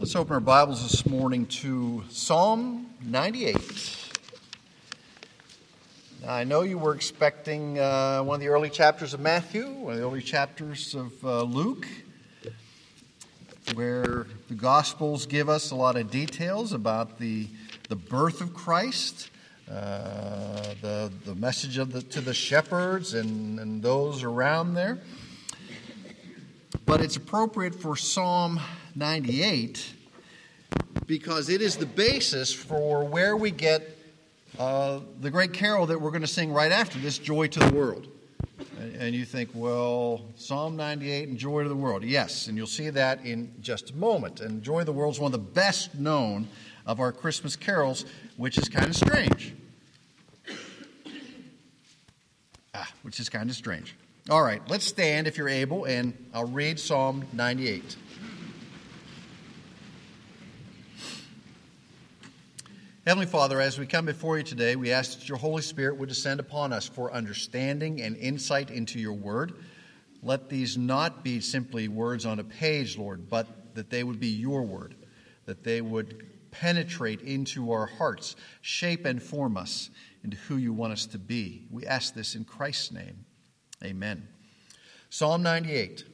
Let's open our Bibles this morning to Psalm 98. Now, I know you were expecting uh, one of the early chapters of Matthew, one of the early chapters of uh, Luke, where the Gospels give us a lot of details about the, the birth of Christ, uh, the, the message of the, to the shepherds and, and those around there. But it's appropriate for Psalm 98 because it is the basis for where we get uh, the great carol that we're going to sing right after this, Joy to the World. And, and you think, well, Psalm 98 and Joy to the World. Yes, and you'll see that in just a moment. And Joy to the World is one of the best known of our Christmas carols, which is kind of strange. Ah, which is kind of strange. All right, let's stand if you're able, and I'll read Psalm 98. Heavenly Father, as we come before you today, we ask that your Holy Spirit would descend upon us for understanding and insight into your word. Let these not be simply words on a page, Lord, but that they would be your word, that they would penetrate into our hearts, shape and form us into who you want us to be. We ask this in Christ's name. Amen. Psalm 98.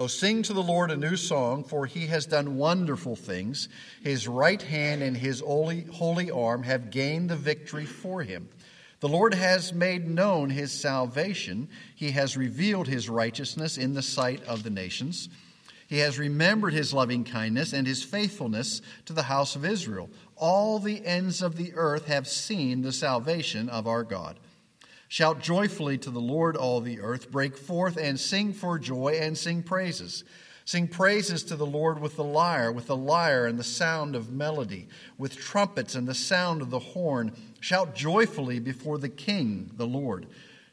Oh, sing to the Lord a new song, for he has done wonderful things. His right hand and his holy, holy arm have gained the victory for him. The Lord has made known his salvation. He has revealed his righteousness in the sight of the nations. He has remembered his loving kindness and his faithfulness to the house of Israel. All the ends of the earth have seen the salvation of our God. Shout joyfully to the Lord, all the earth. Break forth and sing for joy and sing praises. Sing praises to the Lord with the lyre, with the lyre and the sound of melody, with trumpets and the sound of the horn. Shout joyfully before the King, the Lord.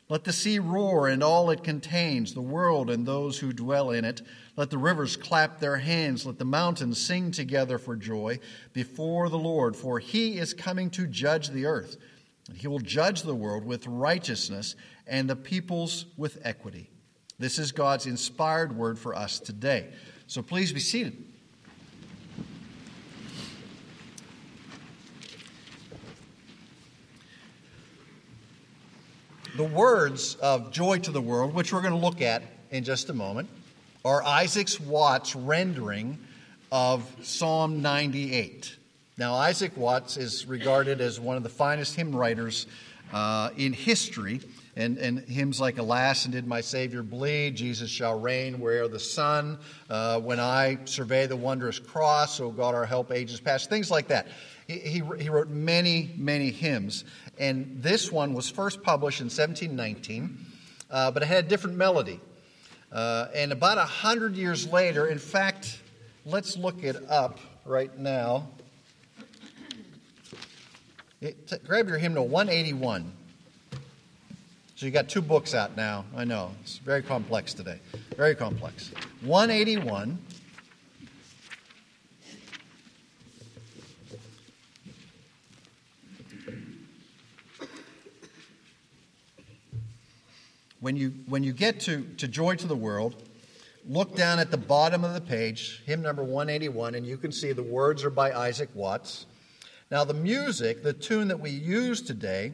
Let the sea roar and all it contains, the world and those who dwell in it. Let the rivers clap their hands. Let the mountains sing together for joy before the Lord, for he is coming to judge the earth. He will judge the world with righteousness and the peoples with equity. This is God's inspired word for us today. So please be seated. The words of Joy to the World, which we're going to look at in just a moment, are Isaac Watts' rendering of Psalm 98. Now, Isaac Watts is regarded as one of the finest hymn writers uh, in history. And, and hymns like Alas, and did my Savior bleed? Jesus shall reign where the sun, uh, when I survey the wondrous cross, oh God, our help ages past, things like that. He, he, he wrote many, many hymns. And this one was first published in 1719, uh, but it had a different melody. Uh, and about a hundred years later, in fact, let's look it up right now. Grab your hymnal 181. So you got two books out now. I know. It's very complex today. Very complex. 181. When you, when you get to, to Joy to the World, look down at the bottom of the page, hymn number 181, and you can see the words are by Isaac Watts. Now, the music, the tune that we use today,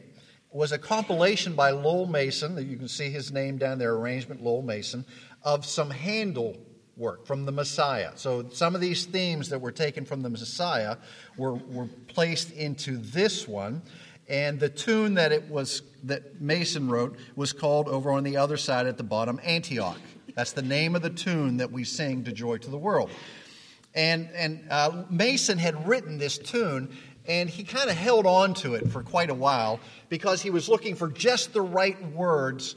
was a compilation by Lowell Mason, that you can see his name down there, arrangement Lowell Mason, of some Handel work from the Messiah. So some of these themes that were taken from the Messiah were, were placed into this one. And the tune that it was that Mason wrote was called over on the other side at the bottom, Antioch. That's the name of the tune that we sing to Joy to the World. And, and uh, Mason had written this tune and he kind of held on to it for quite a while because he was looking for just the right words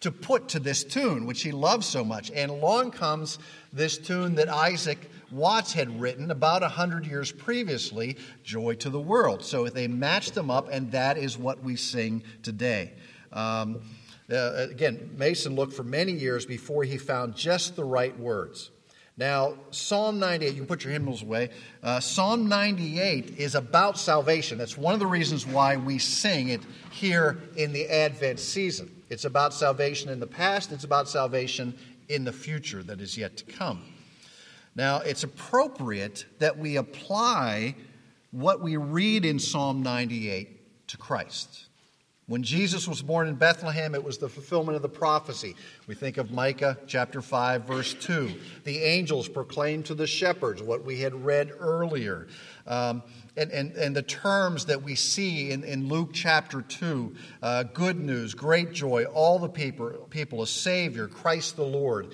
to put to this tune, which he loved so much. And along comes this tune that Isaac Watts had written about a hundred years previously, Joy to the World. So they matched them up, and that is what we sing today. Um, uh, again, Mason looked for many years before he found just the right words. Now, Psalm 98, you can put your hymnals away. Uh, Psalm 98 is about salvation. That's one of the reasons why we sing it here in the Advent season. It's about salvation in the past, it's about salvation in the future that is yet to come. Now, it's appropriate that we apply what we read in Psalm 98 to Christ. When Jesus was born in Bethlehem, it was the fulfillment of the prophecy. We think of Micah chapter 5, verse 2. The angels proclaimed to the shepherds what we had read earlier. Um, and, and, and the terms that we see in, in Luke chapter 2 uh, good news, great joy, all the people, people, a Savior, Christ the Lord.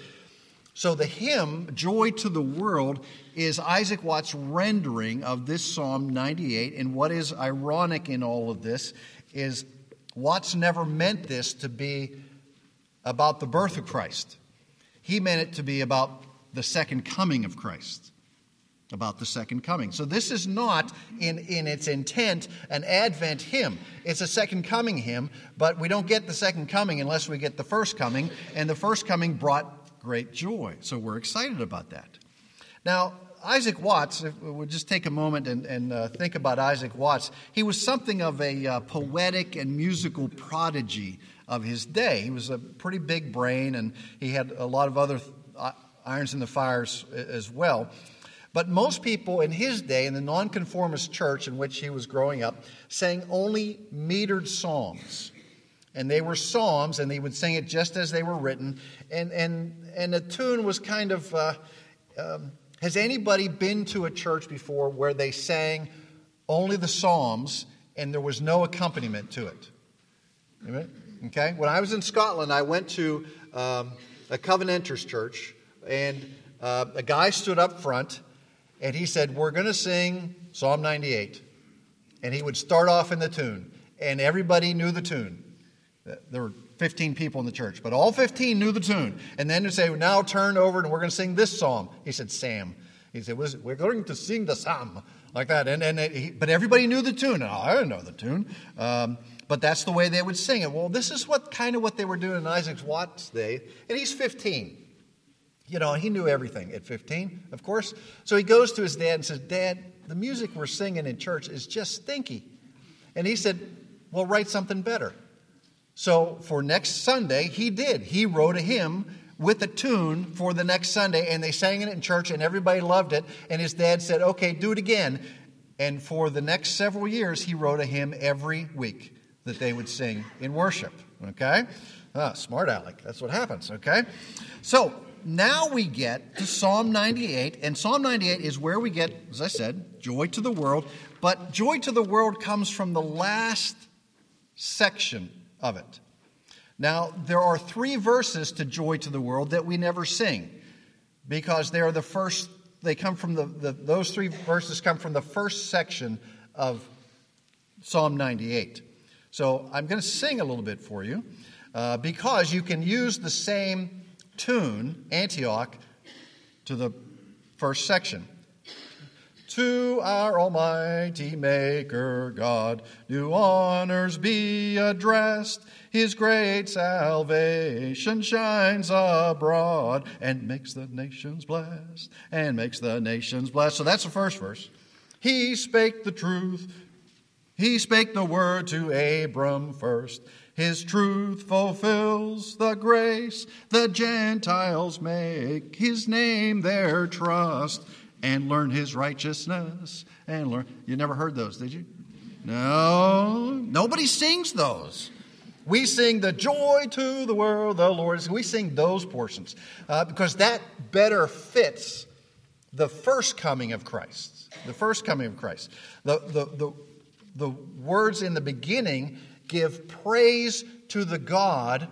So the hymn, Joy to the World, is Isaac Watts' rendering of this Psalm 98. And what is ironic in all of this is Watts never meant this to be about the birth of Christ. He meant it to be about the second coming of Christ. About the second coming. So, this is not, in, in its intent, an Advent hymn. It's a second coming hymn, but we don't get the second coming unless we get the first coming, and the first coming brought great joy. So, we're excited about that. Now, Isaac Watts, if we just take a moment and, and uh, think about Isaac Watts, he was something of a uh, poetic and musical prodigy of his day. He was a pretty big brain, and he had a lot of other uh, irons in the fires as well. But most people in his day, in the nonconformist church in which he was growing up, sang only metered psalms. And they were psalms, and they would sing it just as they were written. And, and, and the tune was kind of. Uh, um, has anybody been to a church before where they sang only the Psalms and there was no accompaniment to it? Okay? When I was in Scotland, I went to um, a Covenanters church, and uh, a guy stood up front and he said, We're going to sing Psalm 98. And he would start off in the tune, and everybody knew the tune. There were 15 people in the church, but all 15 knew the tune. And then to say, now turn over and we're going to sing this psalm. He said, Sam. He said, we're going to sing the psalm like that. And, and he, but everybody knew the tune. Oh, I didn't know the tune. Um, but that's the way they would sing it. Well, this is what kind of what they were doing in Isaac Watts' day. And he's 15. You know, he knew everything at 15, of course. So he goes to his dad and says, Dad, the music we're singing in church is just stinky. And he said, Well, write something better. So for next Sunday, he did. He wrote a hymn with a tune for the next Sunday, and they sang it in church, and everybody loved it. And his dad said, Okay, do it again. And for the next several years, he wrote a hymn every week that they would sing in worship. Okay? Ah, smart Alec. That's what happens. Okay? So now we get to Psalm 98, and Psalm 98 is where we get, as I said, joy to the world. But joy to the world comes from the last section of it. Now, there are three verses to Joy to the World that we never sing because they are the first, they come from the, the those three verses come from the first section of Psalm 98. So I'm going to sing a little bit for you uh, because you can use the same tune, Antioch, to the first section. To our Almighty Maker God, do honors be addressed. His great salvation shines abroad and makes the nations blessed, and makes the nations blessed. So that's the first verse. He spake the truth. He spake the word to Abram first. His truth fulfills the grace the Gentiles make his name their trust and learn his righteousness and learn. You never heard those, did you? No, nobody sings those. We sing the joy to the world, the Lord. We sing those portions uh, because that better fits the first coming of Christ. The first coming of Christ. The, the, the, the words in the beginning give praise to the God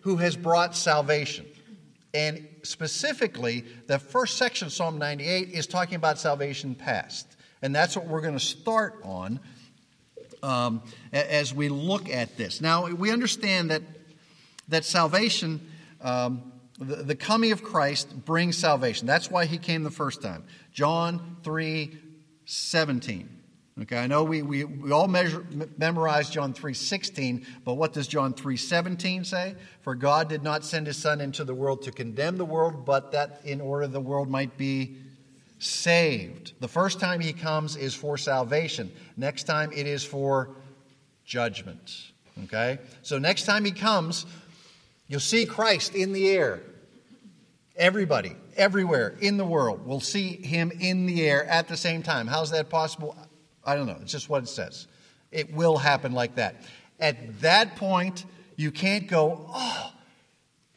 who has brought salvation. And specifically, the first section of Psalm 98 is talking about salvation past. And that's what we're going to start on um, as we look at this. Now, we understand that, that salvation, um, the, the coming of Christ brings salvation. That's why he came the first time. John 3 17. Okay, I know we, we, we all measure, memorize John 3.16, but what does John 3.17 say? For God did not send his Son into the world to condemn the world, but that in order the world might be saved. The first time he comes is for salvation. Next time it is for judgment. Okay? So next time he comes, you'll see Christ in the air. Everybody, everywhere in the world will see him in the air at the same time. How's that possible? I don't know. It's just what it says. It will happen like that. At that point, you can't go, oh,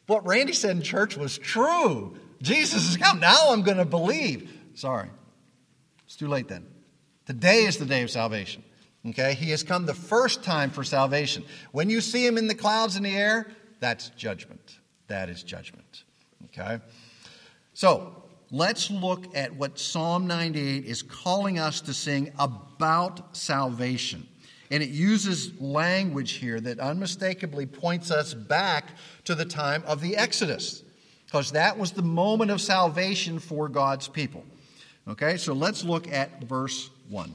what Randy said in church was true. Jesus has come. Now I'm going to believe. Sorry. It's too late then. Today is the day of salvation. Okay? He has come the first time for salvation. When you see him in the clouds in the air, that's judgment. That is judgment. Okay? So, let's look at what Psalm 98 is calling us to sing about salvation. And it uses language here that unmistakably points us back to the time of the Exodus, because that was the moment of salvation for God's people. Okay, so let's look at verse 1.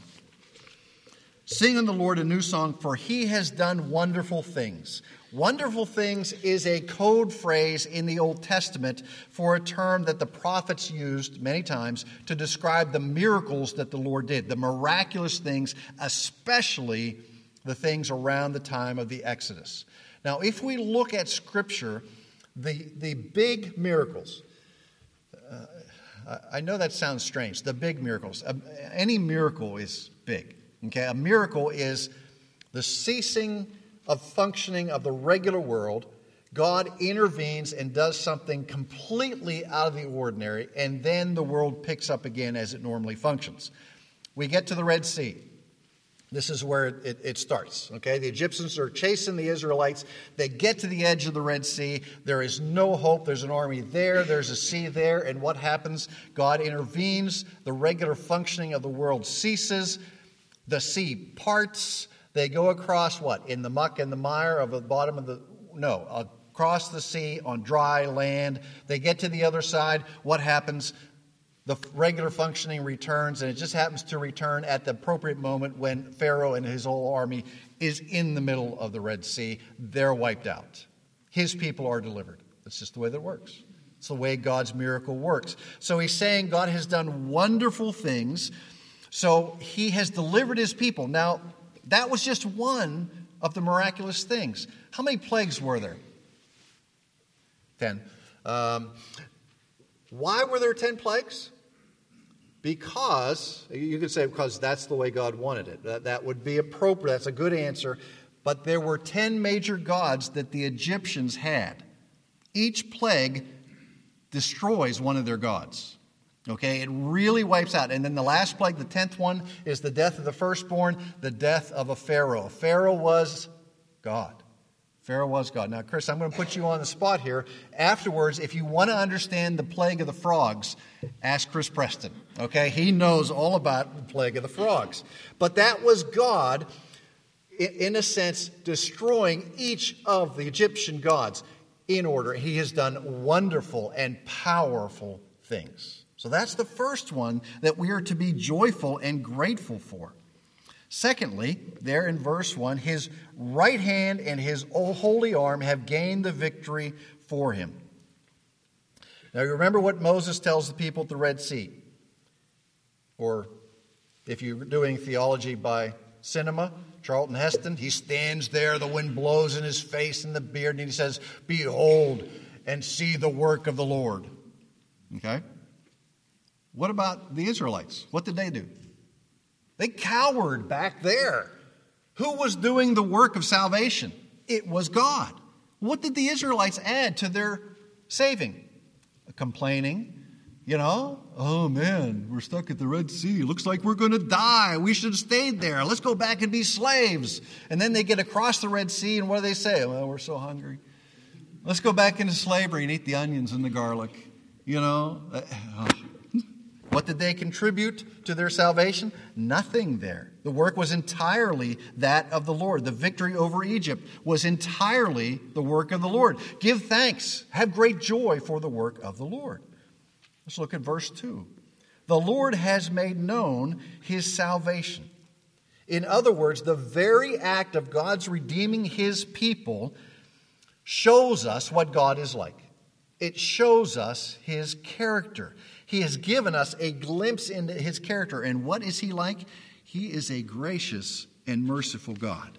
Sing unto the Lord a new song, for he has done wonderful things. Wonderful things is a code phrase in the Old Testament for a term that the prophets used many times to describe the miracles that the Lord did, the miraculous things, especially the things around the time of the Exodus. Now, if we look at Scripture, the, the big miracles, uh, I know that sounds strange, the big miracles. Uh, any miracle is big. Okay? A miracle is the ceasing of functioning of the regular world, God intervenes and does something completely out of the ordinary, and then the world picks up again as it normally functions. We get to the Red Sea. This is where it, it, starts. Okay, the Egyptians are chasing the Israelites. They get to the edge of the Red Sea. There is no hope. There's an army there. There's a sea there. And what happens? God intervenes. The regular functioning of the world ceases. The sea parts. They go across what? In the muck and the mire of the bottom of the. No, across the sea on dry land. They get to the other side. What happens? The regular functioning returns, and it just happens to return at the appropriate moment when Pharaoh and his whole army is in the middle of the Red Sea. They're wiped out. His people are delivered. That's just the way that works. It's the way God's miracle works. So he's saying God has done wonderful things. So he has delivered his people. Now, that was just one of the miraculous things. How many plagues were there? Ten. Um, why were there ten plagues? Because, you could say, because that's the way God wanted it. That, that would be appropriate. That's a good answer. But there were ten major gods that the Egyptians had. Each plague destroys one of their gods. Okay, it really wipes out. And then the last plague, the tenth one, is the death of the firstborn, the death of a Pharaoh. Pharaoh was God. Pharaoh was God. Now, Chris, I'm going to put you on the spot here. Afterwards, if you want to understand the plague of the frogs, ask Chris Preston. Okay, he knows all about the plague of the frogs. But that was God, in a sense, destroying each of the Egyptian gods in order. He has done wonderful and powerful things. So that's the first one that we are to be joyful and grateful for. Secondly, there in verse 1, his right hand and his holy arm have gained the victory for him. Now, you remember what Moses tells the people at the Red Sea? Or if you're doing theology by cinema, Charlton Heston, he stands there, the wind blows in his face and the beard, and he says, Behold and see the work of the Lord. Okay? What about the Israelites? What did they do? They cowered back there. Who was doing the work of salvation? It was God. What did the Israelites add to their saving? Complaining, you know, oh man, we're stuck at the Red Sea. Looks like we're going to die. We should have stayed there. Let's go back and be slaves. And then they get across the Red Sea, and what do they say? Well, we're so hungry. Let's go back into slavery and eat the onions and the garlic. You know, uh, oh. What did they contribute to their salvation? Nothing there. The work was entirely that of the Lord. The victory over Egypt was entirely the work of the Lord. Give thanks, have great joy for the work of the Lord. Let's look at verse 2. The Lord has made known his salvation. In other words, the very act of God's redeeming his people shows us what God is like. It shows us his character. He has given us a glimpse into his character. And what is he like? He is a gracious and merciful God.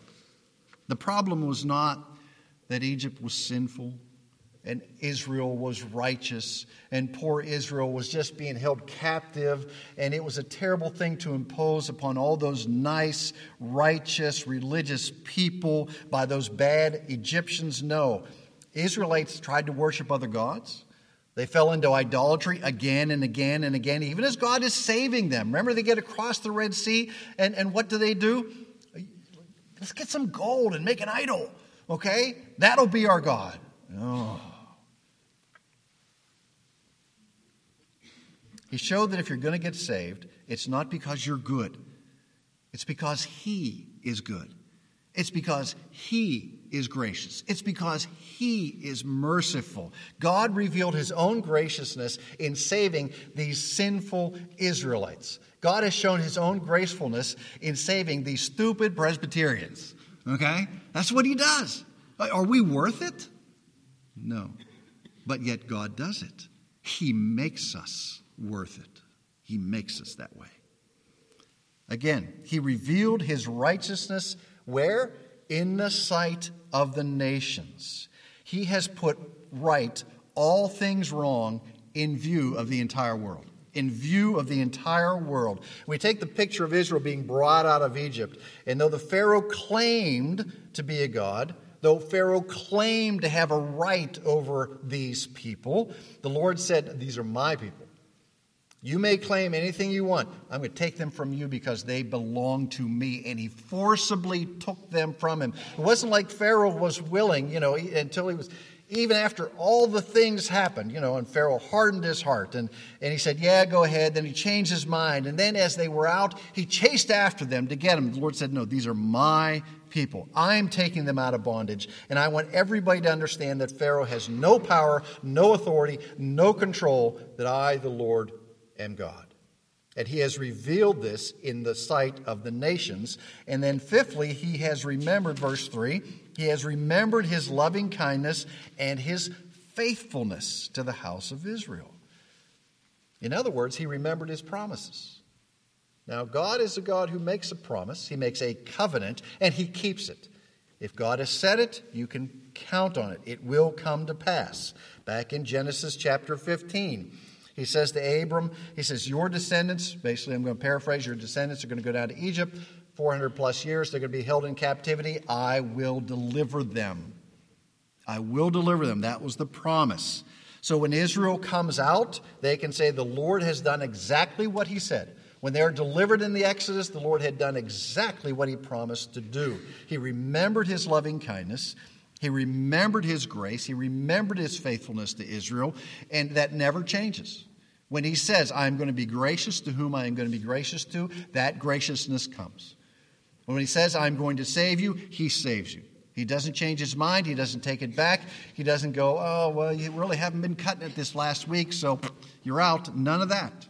The problem was not that Egypt was sinful and Israel was righteous, and poor Israel was just being held captive, and it was a terrible thing to impose upon all those nice, righteous, religious people by those bad Egyptians. No. Israelites tried to worship other gods. They fell into idolatry again and again and again, even as God is saving them. Remember, they get across the Red Sea, and, and what do they do? Let's get some gold and make an idol, okay? That'll be our God. Oh. He showed that if you're going to get saved, it's not because you're good, it's because He is good. It's because He is gracious. It's because He is merciful. God revealed His own graciousness in saving these sinful Israelites. God has shown His own gracefulness in saving these stupid Presbyterians. Okay? That's what He does. Are we worth it? No. But yet God does it. He makes us worth it. He makes us that way. Again, he revealed his righteousness where? In the sight of the nations. He has put right all things wrong in view of the entire world. In view of the entire world. We take the picture of Israel being brought out of Egypt, and though the Pharaoh claimed to be a God, though Pharaoh claimed to have a right over these people, the Lord said, These are my people. You may claim anything you want. I'm going to take them from you because they belong to me. And he forcibly took them from him. It wasn't like Pharaoh was willing, you know, until he was, even after all the things happened, you know, and Pharaoh hardened his heart. And, and he said, Yeah, go ahead. Then he changed his mind. And then as they were out, he chased after them to get them. The Lord said, No, these are my people. I'm taking them out of bondage. And I want everybody to understand that Pharaoh has no power, no authority, no control, that I, the Lord, am God. And he has revealed this in the sight of the nations. And then, fifthly, he has remembered, verse 3, he has remembered his loving kindness and his faithfulness to the house of Israel. In other words, he remembered his promises. Now, God is a God who makes a promise, he makes a covenant, and he keeps it. If God has said it, you can count on it. It will come to pass. Back in Genesis chapter 15, he says to Abram, he says, Your descendants, basically, I'm going to paraphrase, your descendants are going to go down to Egypt 400 plus years. They're going to be held in captivity. I will deliver them. I will deliver them. That was the promise. So when Israel comes out, they can say, The Lord has done exactly what he said. When they are delivered in the Exodus, the Lord had done exactly what he promised to do. He remembered his loving kindness. He remembered his grace. He remembered his faithfulness to Israel, and that never changes. When he says, I am going to be gracious to whom I am going to be gracious to, that graciousness comes. When he says, I'm going to save you, he saves you. He doesn't change his mind. He doesn't take it back. He doesn't go, oh, well, you really haven't been cutting it this last week, so you're out. None of that.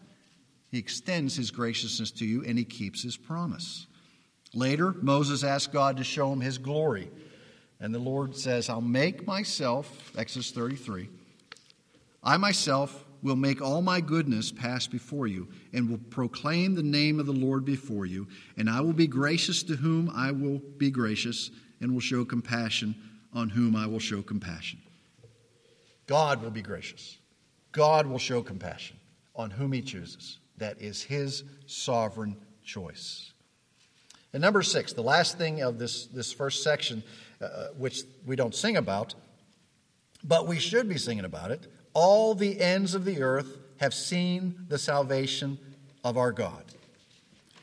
He extends his graciousness to you and he keeps his promise. Later, Moses asked God to show him his glory. And the Lord says, I'll make myself, Exodus 33, I myself will make all my goodness pass before you, and will proclaim the name of the Lord before you. And I will be gracious to whom I will be gracious, and will show compassion on whom I will show compassion. God will be gracious. God will show compassion on whom he chooses. That is his sovereign choice. And number six, the last thing of this, this first section, uh, which we don't sing about, but we should be singing about it, all the ends of the earth have seen the salvation of our God.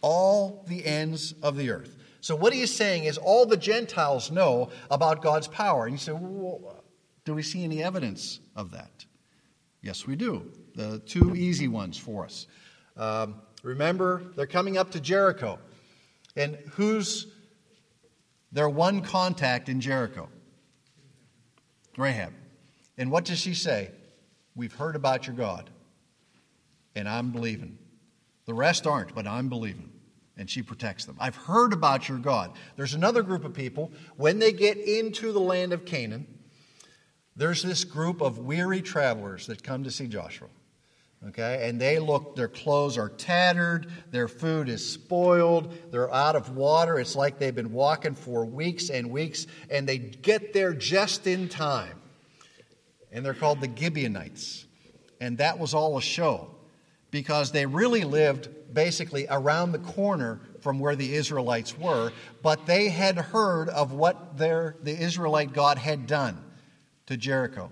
All the ends of the earth. So, what he is saying is, all the Gentiles know about God's power. And you say, well, do we see any evidence of that? Yes, we do. The two easy ones for us. Um, remember, they're coming up to Jericho. And who's their one contact in Jericho? Rahab. And what does she say? We've heard about your God, and I'm believing. The rest aren't, but I'm believing. And she protects them. I've heard about your God. There's another group of people, when they get into the land of Canaan, there's this group of weary travelers that come to see Joshua. Okay, and they look, their clothes are tattered, their food is spoiled, they're out of water. It's like they've been walking for weeks and weeks, and they get there just in time and they're called the Gibeonites. And that was all a show because they really lived basically around the corner from where the Israelites were, but they had heard of what their, the Israelite God had done to Jericho,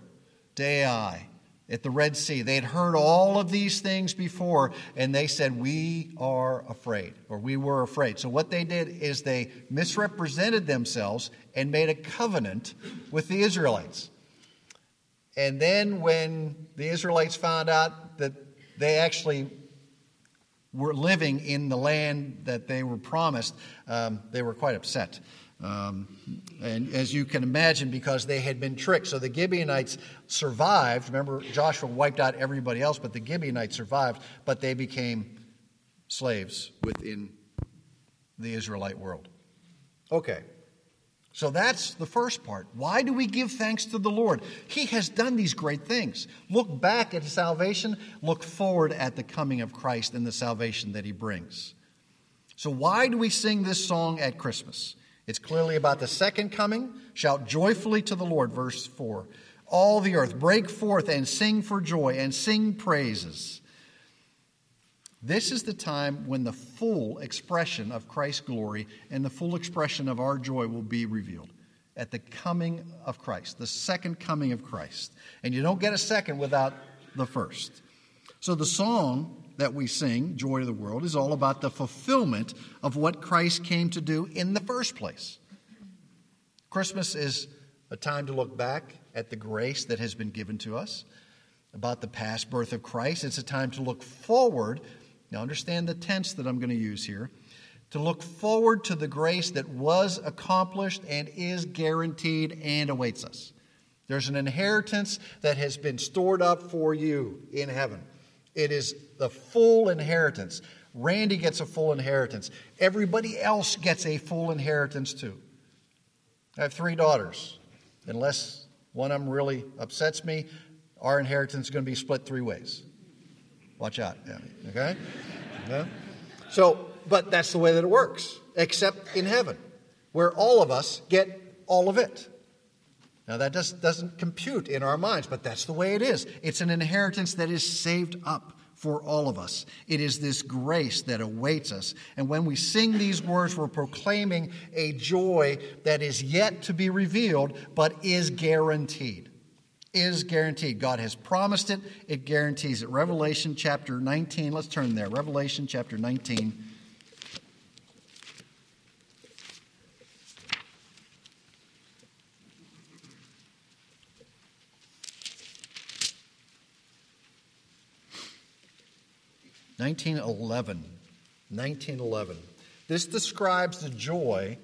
Ai, at the Red Sea. They had heard all of these things before, and they said, We are afraid, or we were afraid. So, what they did is they misrepresented themselves and made a covenant with the Israelites. And then, when the Israelites found out that they actually were living in the land that they were promised, um, they were quite upset. Um, and as you can imagine, because they had been tricked. So the Gibeonites survived. Remember, Joshua wiped out everybody else, but the Gibeonites survived, but they became slaves within the Israelite world. Okay. So that's the first part. Why do we give thanks to the Lord? He has done these great things. Look back at salvation, look forward at the coming of Christ and the salvation that he brings. So, why do we sing this song at Christmas? It's clearly about the second coming. Shout joyfully to the Lord, verse 4. All the earth, break forth and sing for joy and sing praises. This is the time when the full expression of Christ's glory and the full expression of our joy will be revealed at the coming of Christ, the second coming of Christ. And you don't get a second without the first. So the song that we sing, Joy of the World, is all about the fulfillment of what Christ came to do in the first place. Christmas is a time to look back at the grace that has been given to us, about the past birth of Christ. It's a time to look forward. Now, understand the tense that I'm going to use here. To look forward to the grace that was accomplished and is guaranteed and awaits us. There's an inheritance that has been stored up for you in heaven. It is the full inheritance. Randy gets a full inheritance. Everybody else gets a full inheritance too. I have three daughters. Unless one of them really upsets me, our inheritance is going to be split three ways. Watch out. Okay? Yeah. So, but that's the way that it works, except in heaven, where all of us get all of it. Now, that just doesn't compute in our minds, but that's the way it is. It's an inheritance that is saved up for all of us. It is this grace that awaits us. And when we sing these words, we're proclaiming a joy that is yet to be revealed, but is guaranteed. Is guaranteed. God has promised it, it guarantees it. Revelation chapter 19, let's turn there. Revelation chapter 19. 1911. 1911. This describes the joy,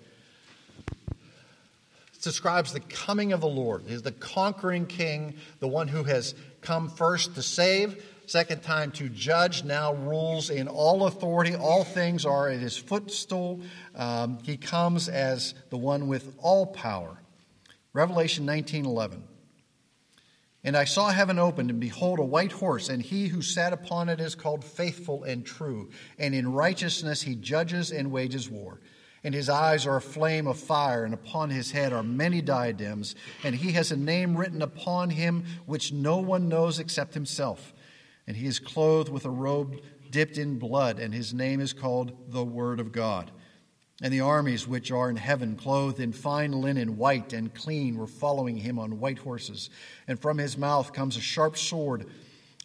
describes the coming of the Lord. He's the conquering king, the one who has come first to save, second time to judge, now rules in all authority. All things are at his footstool. Um, he comes as the one with all power. Revelation 19:11. And I saw heaven opened, and behold, a white horse, and he who sat upon it is called faithful and true. And in righteousness he judges and wages war. And his eyes are a flame of fire, and upon his head are many diadems. And he has a name written upon him which no one knows except himself. And he is clothed with a robe dipped in blood, and his name is called the Word of God. And the armies which are in heaven, clothed in fine linen, white and clean, were following him on white horses. And from his mouth comes a sharp sword,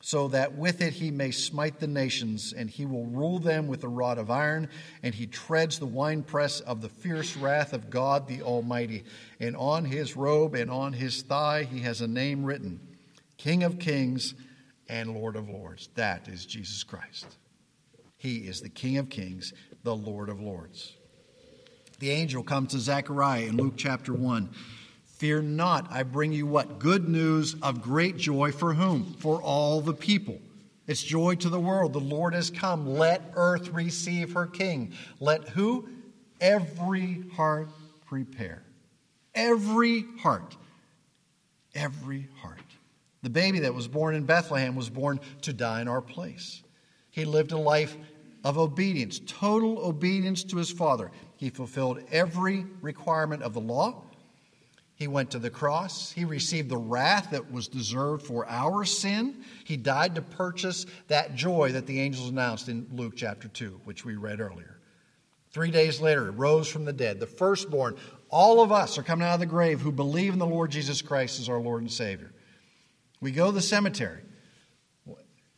so that with it he may smite the nations, and he will rule them with a rod of iron, and he treads the winepress of the fierce wrath of God the Almighty. And on his robe and on his thigh he has a name written King of Kings and Lord of Lords. That is Jesus Christ. He is the King of Kings, the Lord of Lords the angel comes to Zechariah in Luke chapter 1. Fear not, I bring you what? Good news of great joy for whom? For all the people. It's joy to the world. The Lord has come. Let earth receive her king. Let who? Every heart prepare. Every heart. Every heart. The baby that was born in Bethlehem was born to die in our place. He lived a life of obedience, total obedience to his father. He fulfilled every requirement of the law. He went to the cross. He received the wrath that was deserved for our sin. He died to purchase that joy that the angels announced in Luke chapter 2, which we read earlier. Three days later, he rose from the dead, the firstborn. All of us are coming out of the grave who believe in the Lord Jesus Christ as our Lord and Savior. We go to the cemetery,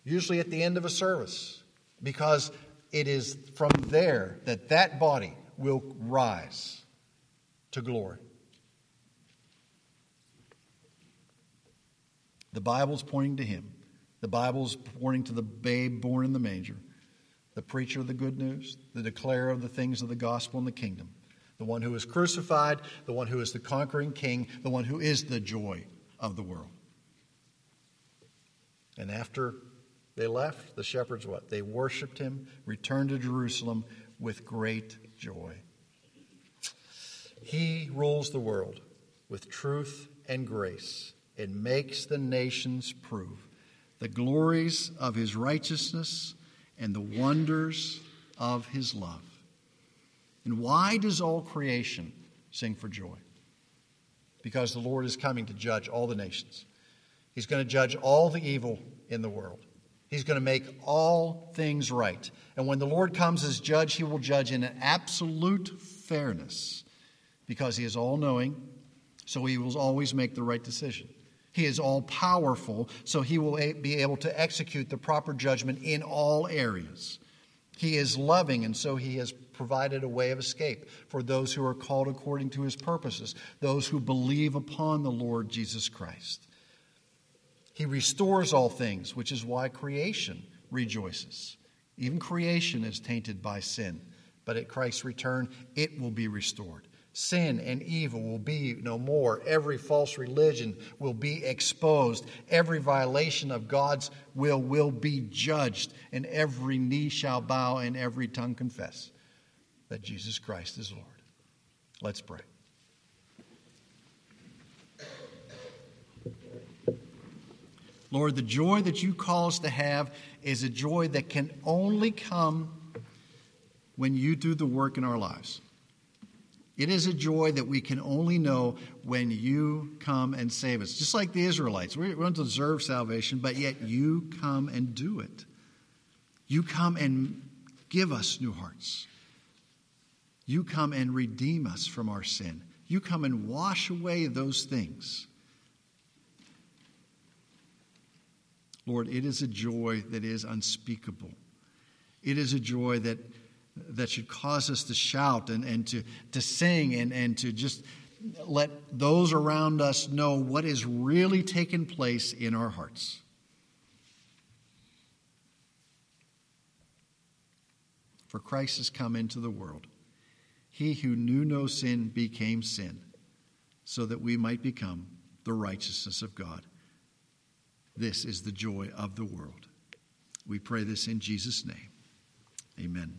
usually at the end of a service, because it is from there that that body will rise to glory. The Bible's pointing to him. The Bible's pointing to the babe born in the manger, the preacher of the good news, the declarer of the things of the gospel and the kingdom, the one who is crucified, the one who is the conquering king, the one who is the joy of the world. And after they left, the shepherds what? They worshiped him, returned to Jerusalem with great joy. He rules the world with truth and grace and makes the nations prove the glories of his righteousness and the wonders of his love. And why does all creation sing for joy? Because the Lord is coming to judge all the nations. He's going to judge all the evil in the world. He's going to make all things right. And when the Lord comes as judge, he will judge in an absolute fairness because he is all knowing, so he will always make the right decision. He is all powerful, so he will be able to execute the proper judgment in all areas. He is loving, and so he has provided a way of escape for those who are called according to his purposes, those who believe upon the Lord Jesus Christ. He restores all things, which is why creation rejoices. Even creation is tainted by sin, but at Christ's return, it will be restored. Sin and evil will be no more. Every false religion will be exposed. Every violation of God's will will be judged, and every knee shall bow and every tongue confess that Jesus Christ is Lord. Let's pray. Lord, the joy that you call us to have is a joy that can only come when you do the work in our lives. It is a joy that we can only know when you come and save us. Just like the Israelites, we don't deserve salvation, but yet you come and do it. You come and give us new hearts. You come and redeem us from our sin. You come and wash away those things. Lord, it is a joy that is unspeakable. It is a joy that, that should cause us to shout and, and to, to sing and, and to just let those around us know what is really taking place in our hearts. For Christ has come into the world. He who knew no sin became sin, so that we might become the righteousness of God. This is the joy of the world. We pray this in Jesus' name. Amen.